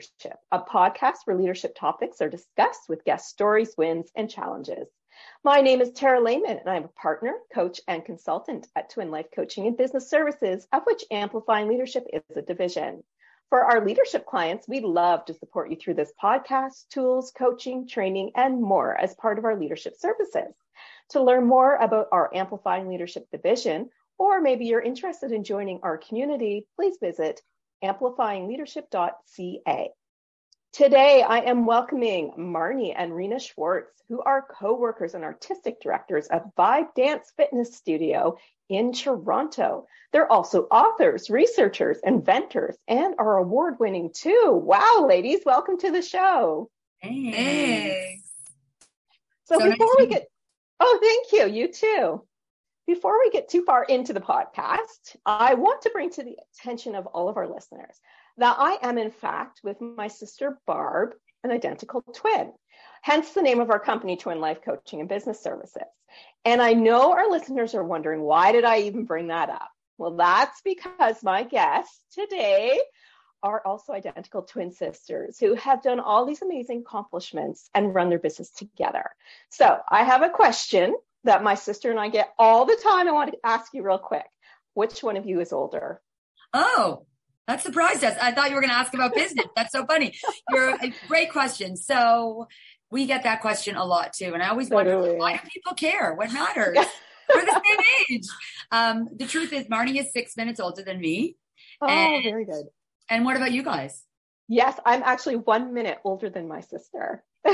Leadership, a podcast where leadership topics are discussed with guest stories, wins, and challenges. My name is Tara Lehman, and I'm a partner, coach, and consultant at Twin Life Coaching and Business Services, of which Amplifying Leadership is a division. For our leadership clients, we love to support you through this podcast, tools, coaching, training, and more as part of our leadership services. To learn more about our Amplifying Leadership division, or maybe you're interested in joining our community, please visit amplifyingleadership.ca. Today, I am welcoming Marnie and Rena Schwartz, who are co-workers and artistic directors of Vibe Dance Fitness Studio in Toronto. They're also authors, researchers, inventors, and are award-winning too. Wow, ladies, welcome to the show. Hey. So, so before nice we get, oh, thank you. You too. Before we get too far into the podcast, I want to bring to the attention of all of our listeners that I am, in fact, with my sister Barb, an identical twin. Hence the name of our company, Twin Life Coaching and Business Services. And I know our listeners are wondering, why did I even bring that up? Well, that's because my guests today are also identical twin sisters who have done all these amazing accomplishments and run their business together. So I have a question that my sister and I get all the time. I want to ask you real quick. Which one of you is older? Oh, that surprised us. I thought you were going to ask about business. That's so funny. You're a great question. So we get that question a lot too. And I always wonder why do people care? What matters? We're the same age. Um, the truth is Marnie is six minutes older than me. Oh, and, very good. And what about you guys? Yes, I'm actually one minute older than my sister.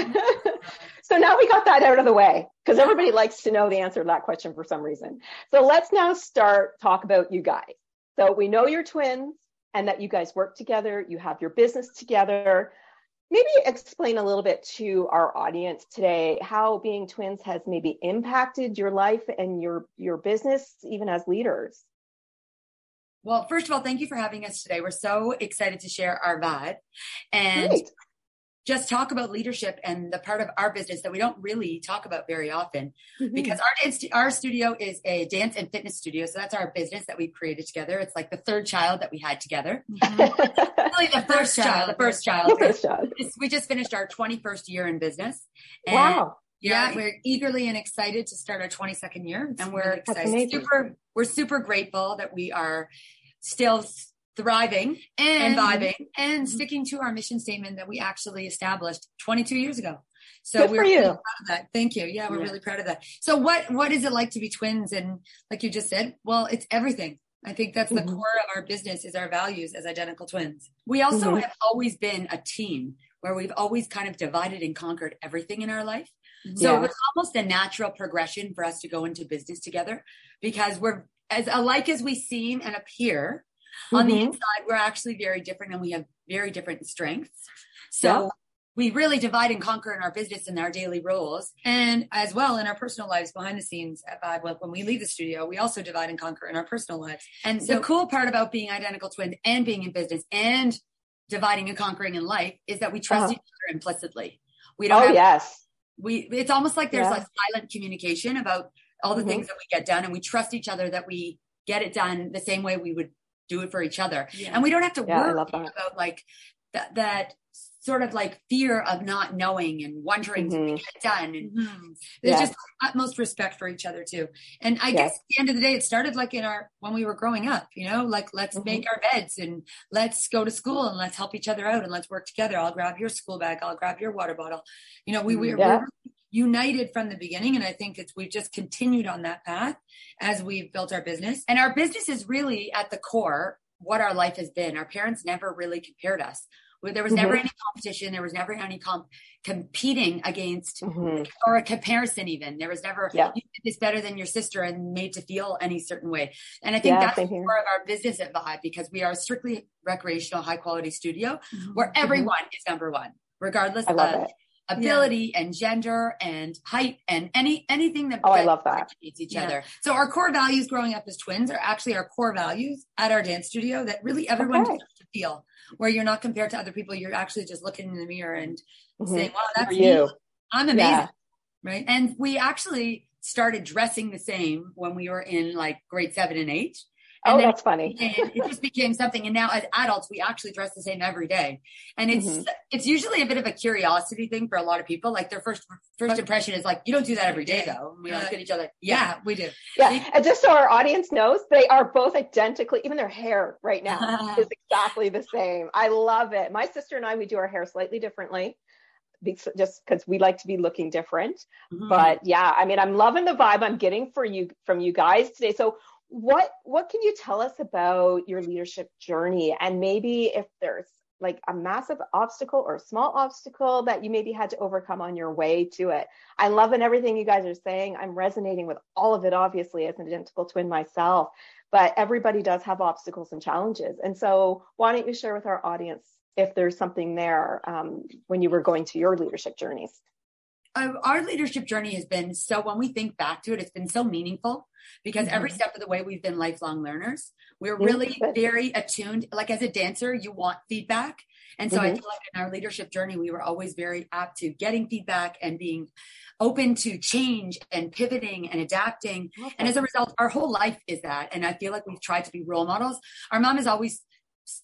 so now we got that out of the way because everybody likes to know the answer to that question for some reason. So let's now start talk about you guys. So we know you're twins and that you guys work together, you have your business together. Maybe explain a little bit to our audience today how being twins has maybe impacted your life and your your business even as leaders. Well, first of all, thank you for having us today. We're so excited to share our vibe. And Great just talk about leadership and the part of our business that we don't really talk about very often mm-hmm. because our dance, our studio is a dance and fitness studio. So that's our business that we've created together. It's like the third child that we had together. Mm-hmm. really the first child, the first child. The first child. We just finished our 21st year in business. And wow. Yeah, we're eagerly and excited to start our 22nd year. And we're excited. Super, we're super grateful that we are still thriving and, and vibing and mm-hmm. sticking to our mission statement that we actually established 22 years ago. So Good we're really proud of that. Thank you. Yeah, we're yeah. really proud of that. So what what is it like to be twins? And like you just said, well, it's everything. I think that's the mm-hmm. core of our business is our values as identical twins. We also mm-hmm. have always been a team where we've always kind of divided and conquered everything in our life. So yeah. it was almost a natural progression for us to go into business together because we're as alike as we seem and appear, Mm-hmm. On the mm-hmm. inside, we're actually very different and we have very different strengths. So yeah. we really divide and conquer in our business and our daily roles. And as well in our personal lives behind the scenes at Vibe, when we leave the studio, we also divide and conquer in our personal lives. And so, the cool part about being identical twins and being in business and dividing and conquering in life is that we trust uh-huh. each other implicitly. We don't. Oh have, yes. We. It's almost like there's yeah. like silent communication about all the mm-hmm. things that we get done, and we trust each other that we get it done the same way we would do it for each other. Yeah. And we don't have to yeah, worry about like that, that sort of like fear of not knowing and wondering mm-hmm. to get it done. And mm-hmm. there's yes. just utmost respect for each other too. And I yes. guess at the end of the day, it started like in our, when we were growing up, you know, like let's mm-hmm. make our beds and let's go to school and let's help each other out and let's work together. I'll grab your school bag. I'll grab your water bottle. You know, we, we, yeah. we're united from the beginning. And I think it's, we've just continued on that path as we've built our business. And our business is really at the core what our life has been. Our parents never really compared us. There was never mm-hmm. any competition. There was never any comp- competing against mm-hmm. or a comparison. Even there was never yeah. you did this better than your sister and made to feel any certain way. And I think yeah, that's part of our business at Vibe because we are a strictly recreational, high quality studio mm-hmm. where mm-hmm. everyone is number one, regardless of it ability yeah. and gender and height and any anything that oh I love that each yeah. other. So our core values growing up as twins are actually our core values at our dance studio that really everyone okay. to feel where you're not compared to other people. You're actually just looking in the mirror and mm-hmm. saying, "Wow, that's you. I'm amazing." Yeah. Right. And we actually started dressing the same when we were in like grade seven and eight. And oh, that's funny. it just became something. And now as adults, we actually dress the same every day. And it's, mm-hmm. it's usually a bit of a curiosity thing for a lot of people. Like their first, first impression is like, you don't do that every day though. And we uh, look at each other. Yeah, yeah, we do. Yeah. And just so our audience knows, they are both identically, even their hair right now is exactly the same. I love it. My sister and I, we do our hair slightly differently just because we like to be looking different. Mm-hmm. But yeah, I mean, I'm loving the vibe I'm getting for you from you guys today. So what what can you tell us about your leadership journey and maybe if there's like a massive obstacle or a small obstacle that you maybe had to overcome on your way to it. I'm loving everything you guys are saying. I'm resonating with all of it, obviously, as an identical twin myself, but everybody does have obstacles and challenges. And so, why don't you share with our audience if there's something there um, when you were going to your leadership journeys? Our leadership journey has been so, when we think back to it, it's been so meaningful because mm-hmm. every step of the way we've been lifelong learners. We're really very attuned. Like as a dancer, you want feedback. And so mm-hmm. I feel like in our leadership journey, we were always very apt to getting feedback and being open to change and pivoting and adapting. Okay. And as a result, our whole life is that. And I feel like we've tried to be role models. Our mom has always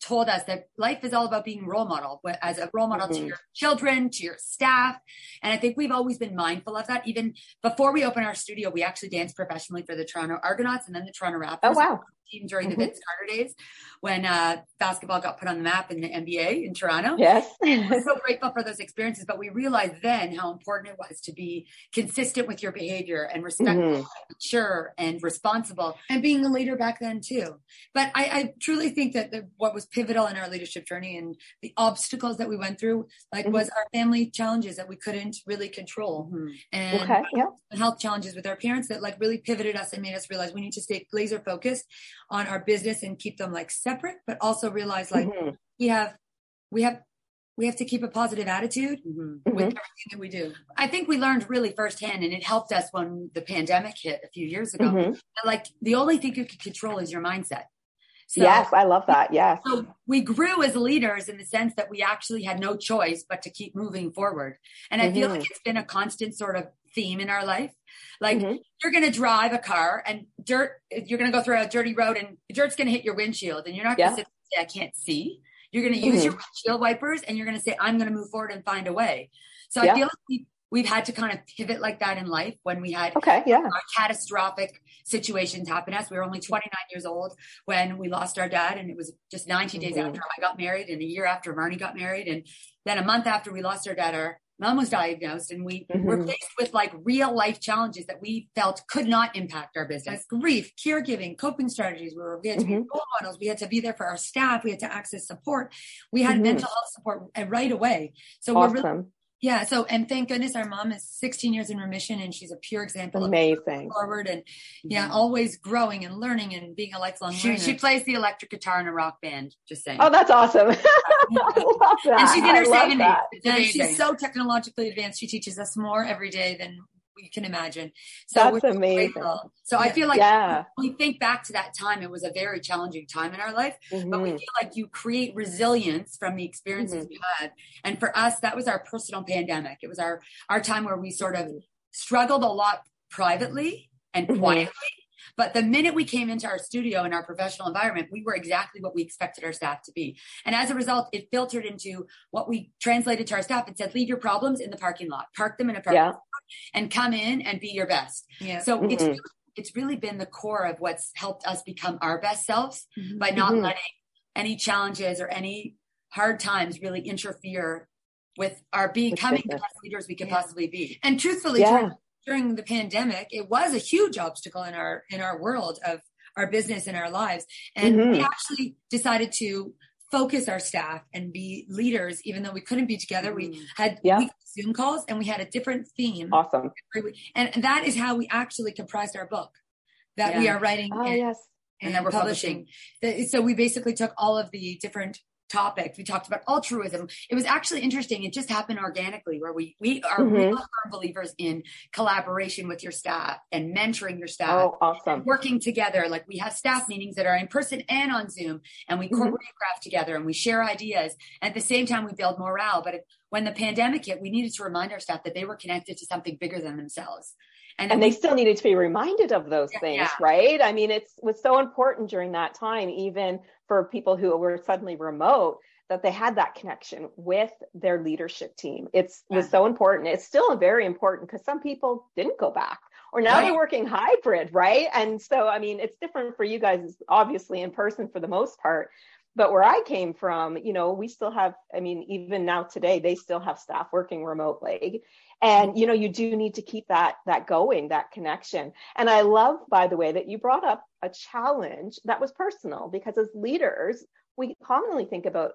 told us that life is all about being role model as a role model mm-hmm. to your children to your staff. And i think we've always been mindful of that. Even before we opened our studio we actually danced professionally for the toronto argonauts and then the toronto raptors. Oh wow team during mm-hmm. the Vince Carter days when uh, basketball got put on the map in the NBA in Toronto. Yes. We're so grateful for those experiences, but we realized then how important it was to be consistent with your behavior and respectful, mm-hmm. and mature, and responsible, and being a leader back then too. But I, I truly think that the, what was pivotal in our leadership journey and the obstacles that we went through, like, mm-hmm. was our family challenges that we couldn't really control, mm-hmm. and okay, yeah. health challenges with our parents that like really pivoted us and made us realize we need to stay laser focused on our business and keep them like separate, but also realize like mm-hmm. we have, we have, we have to keep a positive attitude mm-hmm. with mm-hmm. everything that we do. I think we learned really firsthand, and it helped us when the pandemic hit a few years ago. Mm-hmm. like the only thing you can control is your mindset. So, yes, I love that. Yes. So we grew as leaders in the sense that we actually had no choice but to keep moving forward. And I feel mm-hmm. like it's been a constant sort of theme in our life. Like mm-hmm. you're going to drive a car and dirt, you're going to go through a dirty road and dirt's going to hit your windshield and you're not going to yeah. say, I can't see. You're going to use mm-hmm. your windshield wipers and you're going to say, I'm going to move forward and find a way. So yeah. I feel like we, we've had to kind of pivot like that in life when we had okay, yeah. catastrophic situations happen to us. We were only 29 years old when we lost our dad, and it was just 19 mm-hmm. days after I got married, and a year after Marnie got married, and then a month after we lost our dad, our mom was diagnosed and we mm-hmm. were faced with like real life challenges that we felt could not impact our business. Grief, caregiving, coping strategies. We, were, we had to mm-hmm. be role models. We had to be there for our staff. We had to access support. We had mm-hmm. mental health support right away. So awesome. we're really yeah. So, and thank goodness our mom is 16 years in remission and she's a pure example Amazing. of forward and yeah, mm-hmm. always growing and learning and being a lifelong she, learner. She plays the electric guitar in a rock band, just saying. Oh, that's awesome. I love that. And she's in her 70s. And she's so technologically advanced. She teaches us more every day than you can imagine. So That's amazing. Grateful. So I feel like yeah. we think back to that time, it was a very challenging time in our life, mm-hmm. but we mm-hmm. feel like you create resilience from the experiences mm-hmm. we had. And for us, that was our personal pandemic. It was our, our time where we sort of struggled a lot privately and mm-hmm. quietly. But the minute we came into our studio in our professional environment, we were exactly what we expected our staff to be. And as a result, it filtered into what we translated to our staff and said, leave your problems in the parking lot, park them in a parking yeah. lot and come in and be your best. Yeah. So mm-hmm. it's, it's really been the core of what's helped us become our best selves mm-hmm. by not mm-hmm. letting any challenges or any hard times really interfere with our becoming the best leaders we could yeah. possibly be. And truthfully, yeah. during, during the pandemic, it was a huge obstacle in our in our world of our business and our lives. And mm-hmm. we actually decided to focus our staff and be leaders, even though we couldn't be together. We mm. had yeah. Zoom calls and we had a different theme. Awesome. And that is how we actually comprised our book that yeah. we are writing oh, and, yes. and, and we're publishing. publishing. So we basically took all of the different topics. We talked about altruism. It was actually interesting. It just happened organically where we, we are mm-hmm. believers in collaboration with your staff and mentoring your staff. Oh, awesome. Working together. Like we have staff meetings that are in person and on Zoom and we mm-hmm. choreograph together and we share ideas. And At the same time, we build morale. But if, when the pandemic hit, we needed to remind our staff that they were connected to something bigger than themselves. And, and they we, still needed to be reminded of those yeah, things, yeah. right? I mean, it's was so important during that time, even for people who were suddenly remote, that they had that connection with their leadership team. It's yeah. was so important. It's still very important because some people didn't go back or now right. they're working hybrid, right? And so, I mean, it's different for you guys, obviously in person for the most part. But where I came from, you know, we still have, I mean, even now today, they still have staff working remotely. And, you know, you do need to keep that, that going, that connection. And I love, by the way, that you brought up a challenge that was personal because as leaders, we commonly think about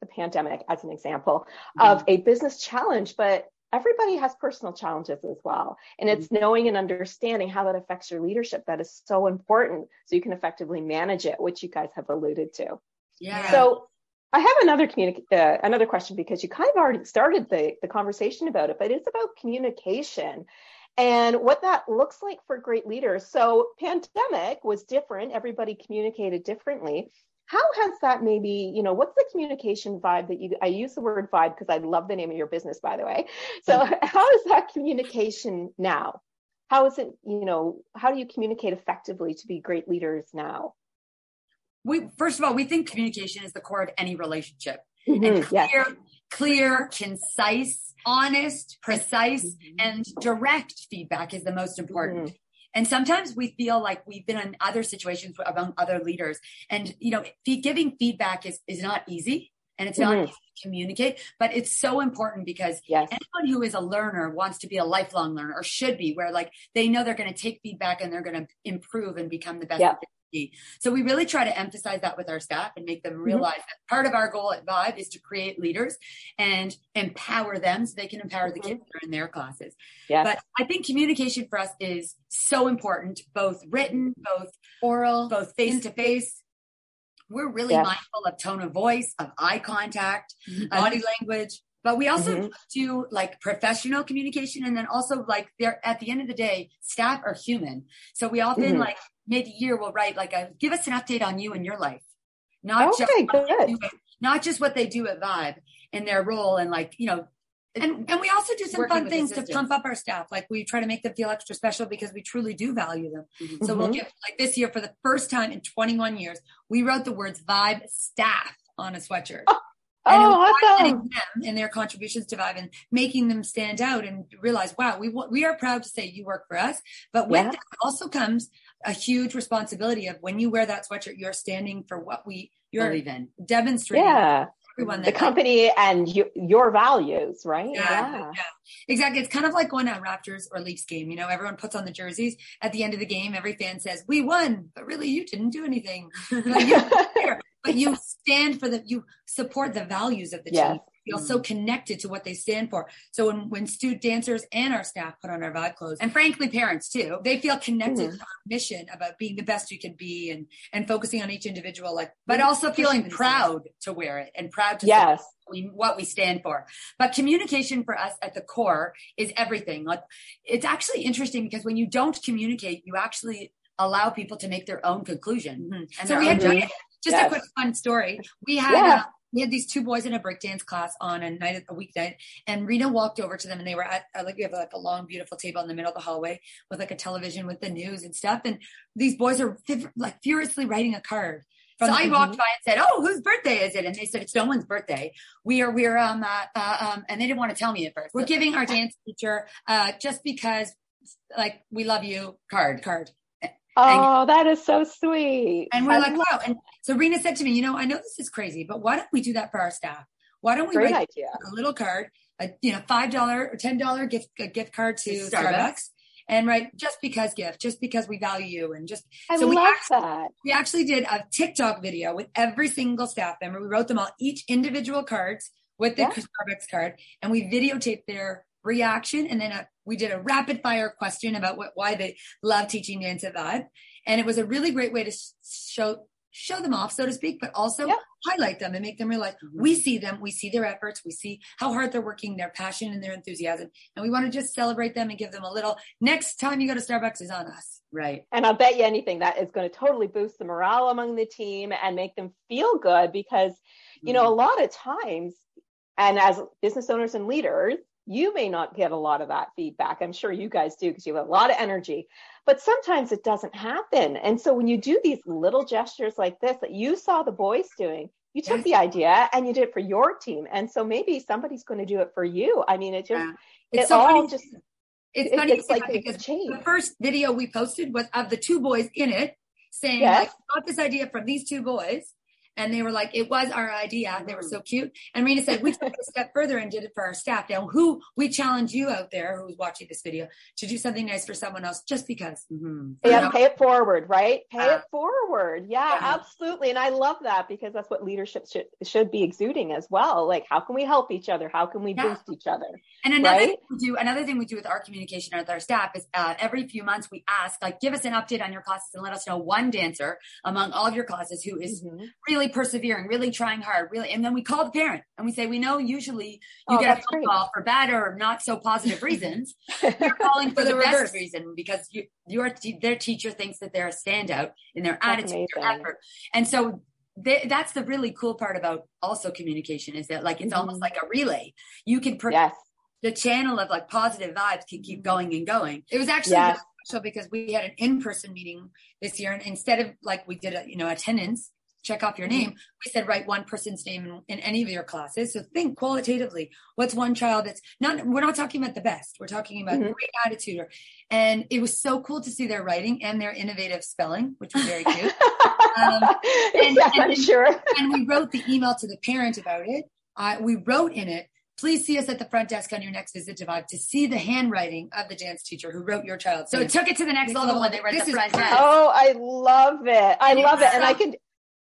the pandemic as an example mm-hmm. of a business challenge, but everybody has personal challenges as well. And it's mm-hmm. knowing and understanding how that affects your leadership that is so important so you can effectively manage it, which you guys have alluded to. Yeah. So I have another communic- uh, another question because you kind of already started the, the conversation about it, but it's about communication and what that looks like for great leaders. So pandemic was different. Everybody communicated differently how has that maybe you know what's the communication vibe that you i use the word vibe because i love the name of your business by the way so mm-hmm. how is that communication now how is it you know how do you communicate effectively to be great leaders now we first of all we think communication is the core of any relationship mm-hmm, and clear yes. clear concise honest precise mm-hmm. and direct feedback is the most important mm-hmm. And sometimes we feel like we've been in other situations among other leaders. And, you know, giving feedback is, is not easy and it's not mm-hmm. easy to communicate, but it's so important because yes. anyone who is a learner wants to be a lifelong learner or should be where like they know they're going to take feedback and they're going to improve and become the best. So we really try to emphasize that with our staff and make them mm-hmm. realize mm-hmm. that part of our goal at Vibe is to create leaders and empower them so they can empower mm-hmm. the kids that are in their classes. Yes. But I think communication for us is so important, both written, both oral, both face to face. We're really yes. mindful of tone of voice, of eye contact, mm-hmm. body language, but we also mm-hmm. do like professional communication and then also like they're at the end of the day staff are human so we often mm-hmm. like mid-year will write like a give us an update on you and your life not okay, just good. not just what they do at vibe and their role and like you know and and we also do some fun things to pump up our staff like we try to make them feel extra special because we truly do value them mm-hmm. so we'll mm-hmm. give like this year for the first time in 21 years we wrote the words vibe staff on a sweatshirt oh and oh, awesome. them and their contributions to Vibe and making them stand out and realize, wow, we we are proud to say you work for us. But with yeah. that also comes a huge responsibility of when you wear that sweatshirt, you're standing for what we you're believe in, demonstrating. Yeah. Everyone the company and you, your values, right? Yeah, yeah, yeah, exactly. It's kind of like going to a Raptors or Leafs game. You know, everyone puts on the jerseys at the end of the game. Every fan says, "We won," but really, you didn't do anything. but you stand for the you support the values of the yes. team feel mm-hmm. so connected to what they stand for so when, when student dancers and our staff put on our vibe clothes and frankly parents too they feel connected mm-hmm. to our mission about being the best you can be and and focusing on each individual like but also feeling proud to wear it and proud to yes we, what we stand for. But communication for us at the core is everything. Like it's actually interesting because when you don't communicate, you actually allow people to make their own conclusion. Mm-hmm. And so we had just yes. a quick fun story. We had yeah. uh, we had these two boys in a breakdance class on a night a weeknight, and Rena walked over to them, and they were at uh, like we have like a long, beautiful table in the middle of the hallway with like a television with the news and stuff, and these boys are like furiously writing a card. So I walked by and said, "Oh, whose birthday is it?" And they said, "It's no one's birthday. We are, we're um, uh, uh, um," and they didn't want to tell me at first. We're giving our dance teacher uh, just because, like, we love you card card. Oh, and, that is so sweet. And we're I like, wow. And so Rena said to me, you know, I know this is crazy, but why don't we do that for our staff? Why don't we Great write idea. a little card, a you know, five dollar or ten dollar gift a gift card to Starbucks. Starbucks. and write just because gift, just because we value you, and just I so love we actually, that. We actually did a TikTok video with every single staff member. We wrote them all each individual cards with the yeah. Starbucks card, and we videotaped their reaction, and then a we did a rapid fire question about what, why they love teaching dance at Vibe. And it was a really great way to show, show them off, so to speak, but also yep. highlight them and make them realize mm-hmm. we see them, we see their efforts, we see how hard they're working, their passion and their enthusiasm. And we want to just celebrate them and give them a little next time you go to Starbucks is on us. Right. And I'll bet you anything that is going to totally boost the morale among the team and make them feel good because, you mm-hmm. know, a lot of times, and as business owners and leaders, You may not get a lot of that feedback. I'm sure you guys do because you have a lot of energy, but sometimes it doesn't happen. And so when you do these little gestures like this that you saw the boys doing, you took yes. the idea and you did it for your team. And so maybe somebody's going to do it for you. I mean, it just, yeah. it's it so all funny. just, it's funny it's like because the first video we posted was of the two boys in it saying, yes. I got this idea from these two boys and they were like, it was our idea. They were so cute. And Rena said, we took it a step further and did it for our staff. Now, who we challenge you out there who's watching this video to do something nice for someone else just because. Mm-hmm. Yeah, know? pay it forward, right? Pay uh, it forward. Yeah, yeah, absolutely. And I love that because that's what leadership should, should be exuding as well. Like, how can we help each other? How can we yeah. boost each other? And another right? thing we do, another thing we do with our communication with our staff is uh, every few months we ask, like, give us an update on your classes and let us know one dancer among all of your classes who is mm-hmm. really persevering, really really trying hard, really. And then we call the parent and we say, we know usually you oh, get a phone great. call for bad or not so positive reasons. You're calling for the, the best reason because you, your their teacher thinks that they're a standout in their that's attitude, amazing. their effort. And so they, that's the really cool part about also communication is that like it's mm-hmm. almost like a relay. You can per- yes. the channel of like positive vibes can keep going and going. It was actually yes. special because we had an in-person meeting this year, and instead of like we did a you know attendance, check off your mm-hmm. name. We said write one person's name in, in, any of your classes. So think qualitatively. What's one child that's not? We're not talking about the best. We're talking about mm-hmm. great attitude. And it was so cool to see their writing and their innovative spelling, which was very cute. um, and, yeah, and, I'm sure. and we wrote the email to the parent about it. Uh, we wrote in it. Please see us at the front desk on your next visit to Vibe to see the handwriting of the dance teacher who wrote your child. So it took it to the next level when they were at the front desk. Oh, I love it. I and love it. And I can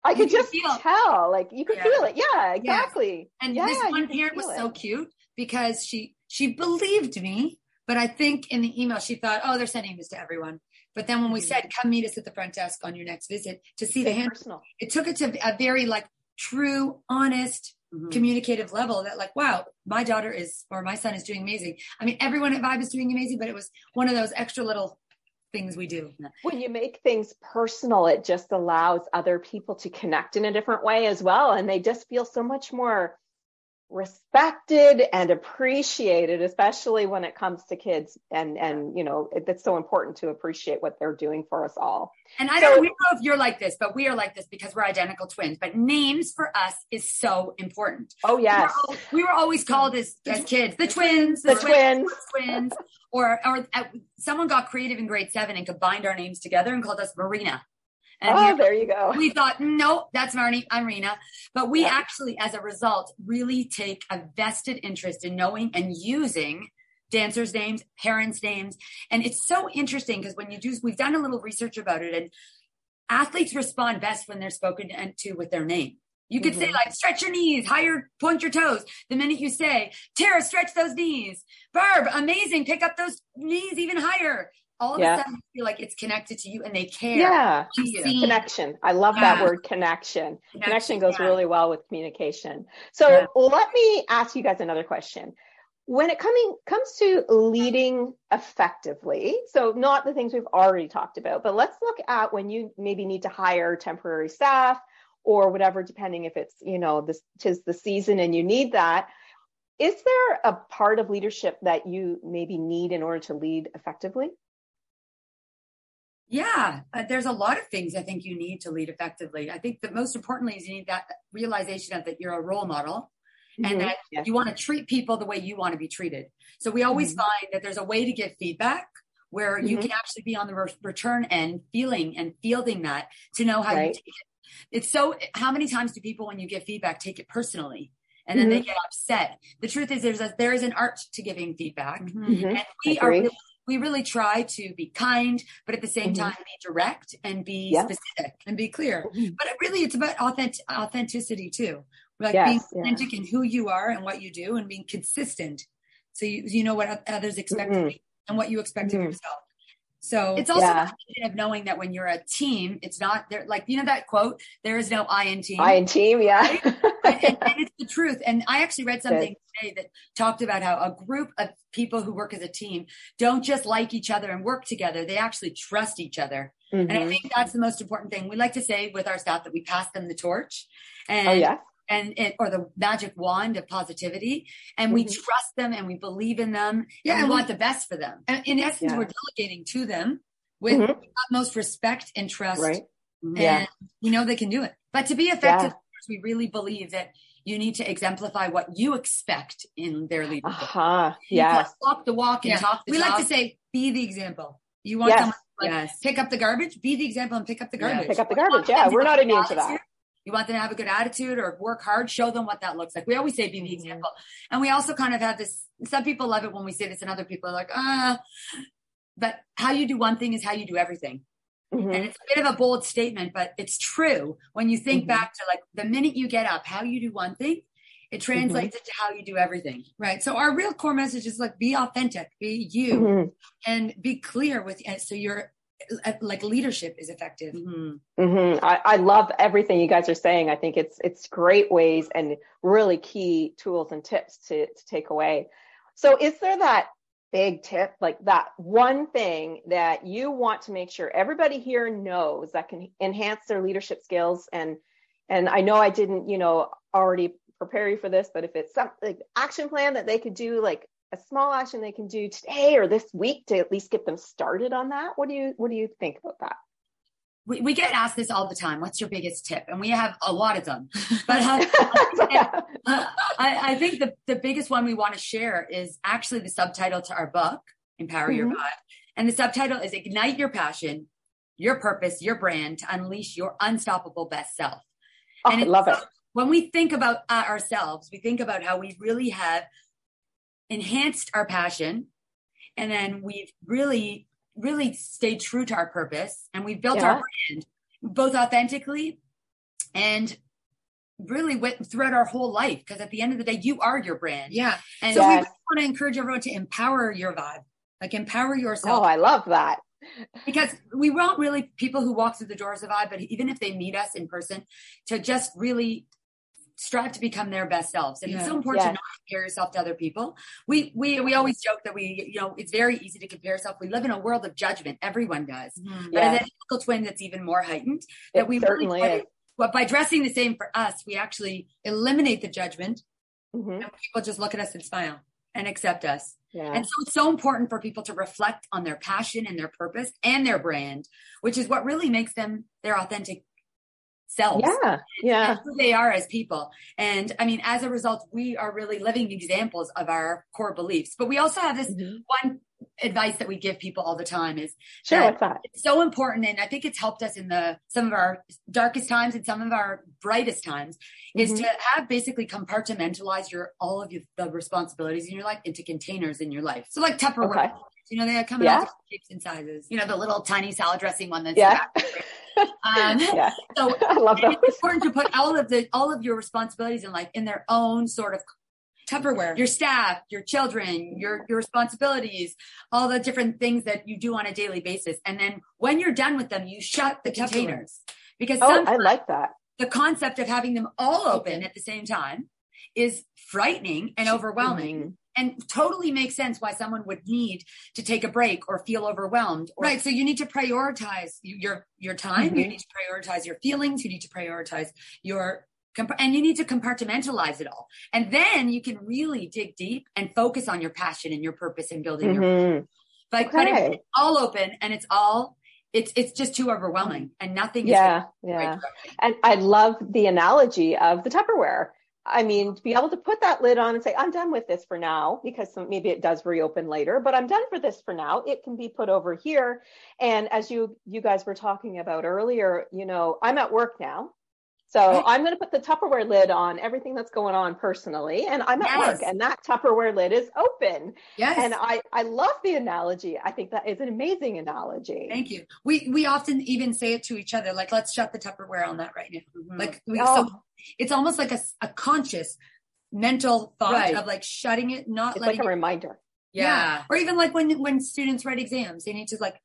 I could just feel. tell, like you could yeah. feel it. Yeah, exactly. Yeah. And yeah, this one parent was it. so cute because she she believed me, but I think in the email she thought, oh, they're sending this to everyone. But then when we mm-hmm. said, come meet us at the front desk on your next visit to see the hand, personal. it took it to a very like true, honest, mm-hmm. communicative level that like, wow, my daughter is or my son is doing amazing. I mean, everyone at Vibe is doing amazing, but it was one of those extra little things we do. When you make things personal, it just allows other people to connect in a different way as well. And they just feel so much more respected and appreciated especially when it comes to kids and and you know it, it's so important to appreciate what they're doing for us all. And i so, don't know if you're like this but we are like this because we're identical twins but names for us is so important. Oh yes we were, we were always called as, as kids the twins the, the twins, twins, twins or or uh, someone got creative in grade seven and combined our names together and called us marina and oh, there you go. We thought, nope, that's Marnie. I'm Rena. But we yeah. actually, as a result, really take a vested interest in knowing and using dancers' names, parents' names. And it's so interesting because when you do, we've done a little research about it, and athletes respond best when they're spoken to with their name. You could mm-hmm. say like stretch your knees, higher point your toes. The minute you say, Tara, stretch those knees. Barb, amazing, pick up those knees even higher all of yeah. a sudden feel like it's connected to you and they care. Yeah. Connection. I love yeah. that word connection. Connection, connection goes yeah. really well with communication. So let me ask you guys another question. When it coming comes to leading effectively, so not the things we've already talked about, but let's look at when you maybe need to hire temporary staff or whatever, depending if it's, you know, this tis the season and you need that. Is there a part of leadership that you maybe need in order to lead effectively? Yeah, uh, there's a lot of things I think you need to lead effectively. I think that most importantly is you need that realization of that you're a role model mm-hmm. and that yeah. you want to treat people the way you want to be treated. So we always mm-hmm. find that there's a way to give feedback where mm-hmm. you can actually be on the re- return end feeling and fielding that to know how right. you take it. It's so how many times do people when you give feedback take it personally? and then they mm-hmm. get upset. The truth is there's a, there is an art to giving feedback mm-hmm. and we are really we really try to be kind, but at the same mm-hmm. time be direct and be yeah. specific and be clear. Mm-hmm. But really, it's about authentic, authenticity too. Like yes, being authentic yeah. in who you are and what you do and being consistent. So you, you know what others expect mm-hmm. of you and what you expect of mm-hmm. yourself. So it's also yeah. of knowing that when you're a team, it's not there. Like, you know, that quote, there is no I in team. I in team. Yeah. and, and, and, it's the truth. And I actually read something today that talked about how a group of people who work as a team don't just like each other and work together. They actually trust each other. Mm-hmm. And I mm-hmm. think that's the most important thing. We like to say with our staff that we pass them the torch. And oh, yeah. And it, or the magic wand of positivity and mm-hmm. we trust them and we believe in them yeah, and we want the best for them. And in essence, yeah. we're delegating to them with mm-hmm. utmost respect and trust. Right. And yeah. we know they can do it. But to be effective, yeah. we really believe that you need to exemplify what you expect in their leadership. Uh-huh. Yes. Walk the walk and yeah. talk the We talk. like to say, be the example. You want yes. someone to like, yes. pick up the garbage? Be the example and pick up the garbage. Yeah, pick up the garbage. Yeah, we're not immune to that. You want them to have a good attitude or work hard, show them what that looks like. We always say be the mm-hmm. example. And we also kind of have this, some people love it when we say this and other people are like, ah, but how you do one thing is how you do everything. Mm-hmm. And it's a bit of a bold statement, but it's true. When you think mm-hmm. back to like the minute you get up, how you do one thing, it translates mm-hmm. into how you do everything. Right. So our real core message is like be authentic, be you, mm-hmm. and be clear with it. so your like leadership is effective. Mm-hmm. mm-hmm. I, I love everything you guys are saying. I think it's it's great ways and really key tools and tips to to take away. So is there that big tip, like that one thing that you want to make sure everybody here knows that can enhance their leadership skills and and I know I didn't, you know, already prepare you for this, but if it's some like action plan that they could do, like a small action they can do today or this week to at least get them started on that, what do you what do you think about that? We, we get asked this all the time. What's your biggest tip? And we have a lot of them. But uh, I, I, think the, the biggest one we want to share is actually the subtitle to our book, Empower mm-hmm. Your Vibe. And the subtitle is Ignite Your Passion, Your Purpose, Your Brand to Unleash Your Unstoppable Best Self. Oh, and I love it when we think about uh, ourselves, we think about how we really have enhanced our passion and then we've really, really stayed true to our purpose and we've built yeah. our brand both authentically and really went throughout our whole life because at the end of the day you are your brand yeah and so yes. we want to encourage everyone to empower your vibe like empower yourself oh i love that because we want really people who walk through the doors of vibe but even if they meet us in person to just really strive to become their best selves. And yeah. it's so important yeah. to not compare yourself to other people. We we we always joke that we, you know, it's very easy to compare yourself. We live in a world of judgment. Everyone does. Mm-hmm. But yeah. in twin that's even more heightened. That it we certainly really, is. But by dressing the same for us, we actually eliminate the judgment mm-hmm. and people just look at us and smile and accept us. Yeah. And so it's so important for people to reflect on their passion and their purpose and their brand, which is what really makes them their authentic selves. Yeah. Yeah. who they are as people. And I mean, as a result, we are really living examples of our core beliefs. But we also have this mm-hmm. one advice that we give people all the time is sure, that, that it's so important and i think it's helped us in the some of our darkest times and some of our brightest times mm-hmm. is to have basically compartmentalize your all of your, the responsibilities in your life into containers in your life so like tupperware okay. you know they come in yeah. all shapes and sizes you know the little tiny salad dressing one that's yeah um, yeah. So I love those. It's important to put all of the all of your responsibilities in life in their own sort of Tupperware. Your staff, your children, your your responsibilities, all the different things that you do on a daily basis, and then when you're done with them, you shut the, the containers because oh, I like that. The concept of having them all open at the same time is frightening and overwhelming. Mm-hmm and totally makes sense why someone would need to take a break or feel overwhelmed. Or, right. So you need to prioritize your your time. Mm-hmm. You need to prioritize your feelings. You need to prioritize your and you need to compartmentalize it all. And then you can really dig deep and focus on your passion and your purpose in building mm-hmm. your. But, okay. but it's all open and it's all it's it's just too overwhelming and nothing yeah yeah and i love the analogy of the tupperware I mean, to be able to put that lid on and say, I'm done with this for now, because maybe it does reopen later, but I'm done for this for now. It can be put over here. And as you you guys were talking about earlier, you know, I'm at work now. So. I'm going to put the Tupperware lid on everything that's going on personally, and I'm at yes. work, and that Tupperware lid is open. Yes. And I I love the analogy. I think that is an amazing analogy. Thank you. We we often even say it to each other, like let's shut the Tupperware on that right now. Mm-hmm. Like we, oh. so it's almost like a, a conscious mental thought right. of like shutting it, not it's letting like a it, reminder. Yeah. yeah. Or even like when when students write exams, they need to like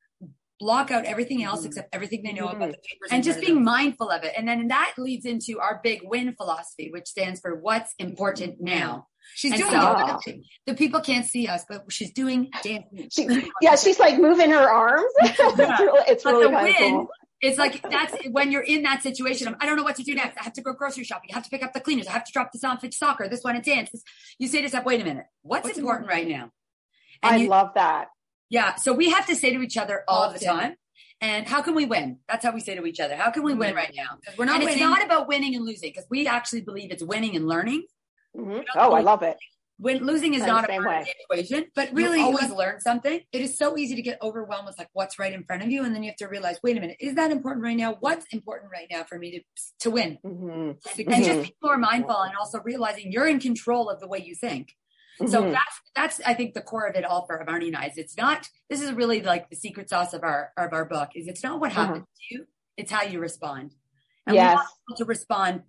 block out everything else mm-hmm. except everything they know mm-hmm. about the papers and just being mindful of it and then that leads into our big win philosophy which stands for what's important mm-hmm. now She's and doing so, it. The people can't see us, but she's doing dancing. She, yeah, she's like moving her arms. it's really, it's really win, cool. it's like that's when you're in that situation of I don't know what to do next. I have to go grocery shopping. I have to pick up the cleaners. I have to drop this off at soccer. This one at dance. This, you say to yourself, wait a minute, what's, what's important, important, right now? And I you, love that. Yeah. So we have to say to each other all Often. the time. And how can we win? That's how we say to each other. How can we win right now? We're not. And winning. it's not about winning and losing because we actually believe it's winning and learning. Mm-hmm. Oh, I love it. When losing is not a part way. of the equation, but really you always learn something. It is so easy to get overwhelmed with like what's right in front of you, and then you have to realize, wait a minute, is that important right now? What's important right now for me to to win? Mm-hmm. And just be more mindful, and also realizing you're in control of the way you think. So mm-hmm. that's that's I think the core of it all for Marnie and I. Is it's not this is really like the secret sauce of our of our book. Is it's not what uh-huh. happens to you, it's how you respond. And yes. we want to respond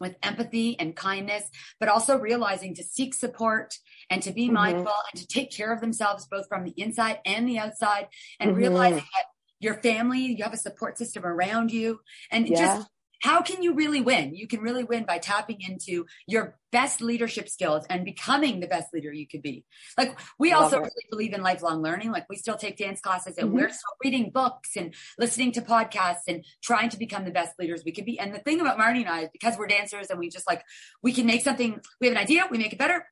with empathy and kindness, but also realizing to seek support and to be mm-hmm. mindful and to take care of themselves both from the inside and the outside and mm-hmm. realizing that your family, you have a support system around you and yeah. just how can you really win? You can really win by tapping into your best leadership skills and becoming the best leader you could be. Like we also it. really believe in lifelong learning. Like we still take dance classes and mm-hmm. we're still reading books and listening to podcasts and trying to become the best leaders we could be. And the thing about Marnie and I is because we're dancers and we just like, we can make something, we have an idea, we make it better,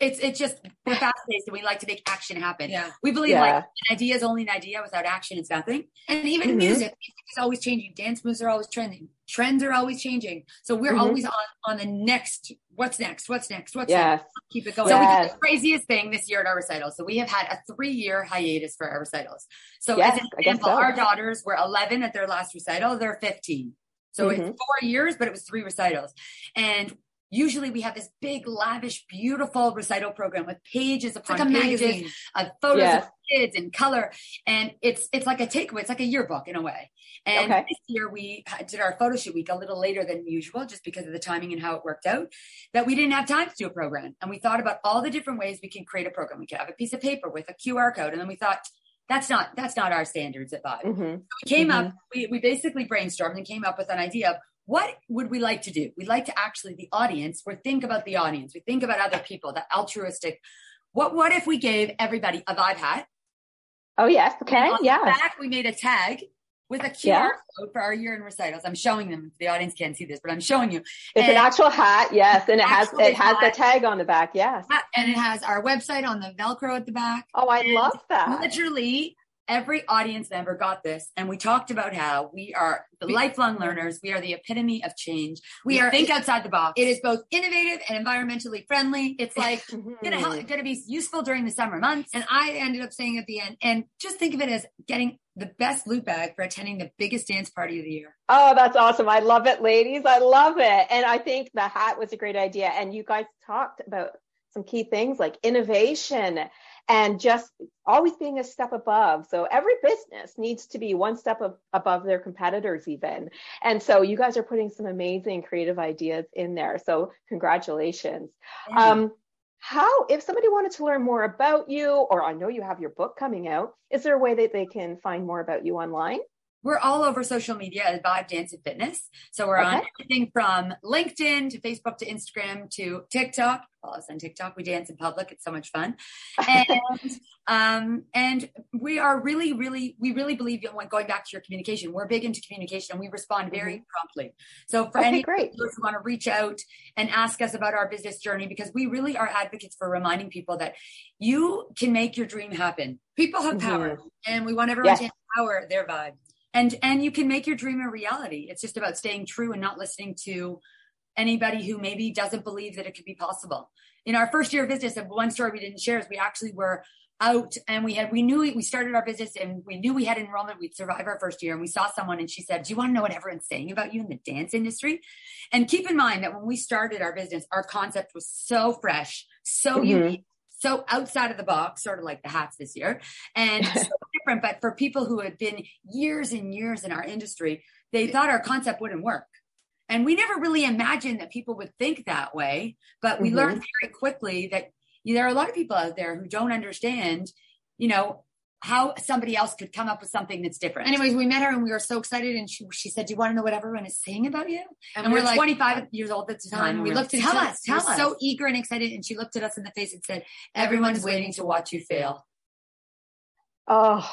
it's it's just we're fast paced and we like to make action happen. Yeah. We believe yeah. like an idea is only an idea without action it's nothing. And even mm-hmm. music, music is always changing. Dance moves are always trending. Trends are always changing. So we're mm-hmm. always on on the next what's next? What's next? What's yes. next? Keep it going. Yes. So we did the craziest thing this year at our recitals. So we have had a three year hiatus for our recitals. So yes, as an example, so. our daughters were 11 at their last recital. They're 15. So mm-hmm. it's four years, but it was three recitals. And Usually we have this big, lavish, beautiful recital program with pages upon like pages magazine. of photos yeah. of kids in color. And it's, it's like a takeaway. It's like a yearbook in a way. And okay. this year we did our photo shoot week a little later than usual, just because of the timing and how it worked out, that we didn't have time to do a program. And we thought about all the different ways we can create a program. We could have a piece of paper with a QR code. And then we thought, that's not that's not our standards at Vibe. Mm-hmm. So we came mm-hmm. up, we, we basically brainstormed and came up with an idea of what would we like to do? We'd like to actually, the audience, we think about the audience, we think about other people, that altruistic. What what if we gave everybody a vibe hat? Oh yes, okay, yeah. back we made a tag with a QR yeah. code for our year in recitals. I'm showing them. The audience can't see this, but I'm showing you. It's and an actual hat, yes, and it has it has hat. the tag on the back, yes, and it has our website on the Velcro at the back. Oh, I love that. Literally, every audience member got this and we talked about how we are the lifelong learners. We are the epitome of change. We, we are think outside the box. it is both innovative and environmentally friendly. It's like gonna help gonna be useful during the summer months. And i ended up saying at the end and just think of it as getting the best loot bag for attending the biggest dance party of the year. Oh that's awesome. I love it ladies. I love it. And i think the hat was a great idea. And you guys talked about some key things like innovation and just always being a step above. So every business needs to be one step of, above their competitors, even. And so you guys are putting some amazing creative ideas in there. So congratulations. Um, how, if somebody wanted to learn more about you, or I know you have your book coming out, is there a way that they can find more about you online? We're all over social media at Vibe Dance and Fitness. So we're okay. on everything from LinkedIn to Facebook to Instagram to TikTok. Follow us on TikTok. We dance in public. It's so much fun. And um, and we are really, really, we really believe in going back to your communication. We're big into communication and we respond very mm-hmm. promptly. So for okay, any great. who want to reach out and ask us about our business journey, because we really are advocates for reminding people that you can make your dream happen. People have power mm-hmm. and we want everyone yes. to empower their vibe and and you can make your dream a reality. It's just about staying true and not listening to anybody who maybe doesn't believe that it could be possible. In our first year of business one story we didn't share is we actually were out and we had we knew we started our business and we knew we had enrollment. We'd survive our first year and we saw someone and she said do you want to know what everyone's saying about you in the dance industry? And keep in mind that when we started our business our concept was so fresh so mm-hmm. unique so outside of the box, sort of like the hats this year, and so different. But for people who had been years and years in our industry, they thought our concept wouldn't work. And we never really imagined that people would think that way. But we mm-hmm. learned very quickly that you know, there are a lot of people out there who don't understand, you know, how somebody else could come up with something that's different. Anyways, we met her and we were so excited. And she, she said, Do you want to know what everyone is saying about you? And, and we're, we're like 25 years old at the time. And we looked at tell us, tell us. so eager and excited. And she looked at us in the face and said, Everyone's, Everyone's waiting to watch you fail. Oh,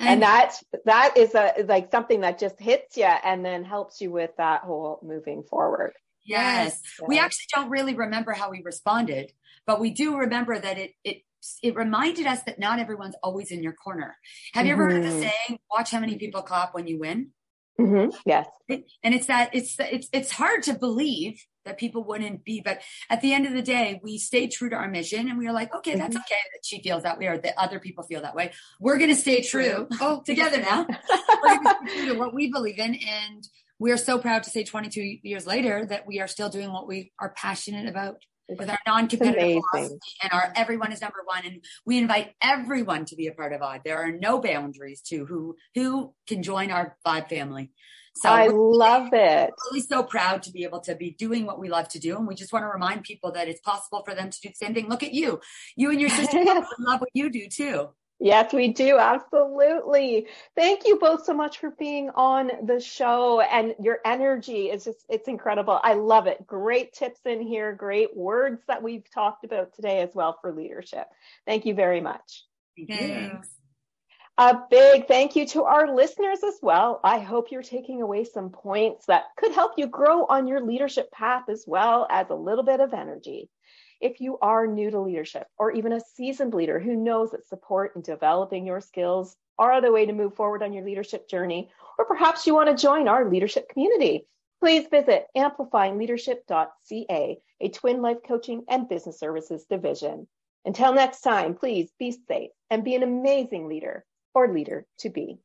And, and that's that is a like something that just hits you and then helps you with that whole moving forward. Yes. yes. We actually don't really remember how we responded, but we do remember that it it it reminded us that not everyone's always in your corner. Have you mm-hmm. ever heard the mm-hmm. saying, watch how many people clap when you win? Mm-hmm. Yes. and it's that it's, it's, it's hard to believe that people wouldn't be, but at the end of the day, we stay true to our mission and we are like, okay, that's mm-hmm. okay that she feels that way or that other people feel that way. We're going to stay true oh, together now. we're going to stay true to what we believe in. And we are so proud to say 22 years later that we are still doing what we are passionate about with our non-competitive and our everyone is number one and we invite everyone to be a part of odd. There are no boundaries to who who can join our vibe family. So i love it. really so proud to be able to be doing what we love to do and we just want to remind people that it's possible for them to do the same thing. Look at you. You and your sister love what you do too Yes, we do. Absolutely. Thank you both so much for being on the show and your energy is just, it's incredible. I love it. Great tips in here, great words that we've talked about today as well for leadership. Thank you very much. Thanks. A big thank you to our listeners as well. I hope you're taking away some points that could help you grow on your leadership path as well as a little bit of energy. If you are new to leadership or even a seasoned leader who knows that support and developing your skills are the way to move forward on your leadership journey, or perhaps you want to join our leadership community, please visit amplifyingleadership.ca, a twin life coaching and business services division. Until next time, please be safe and be an amazing leader or leader to be.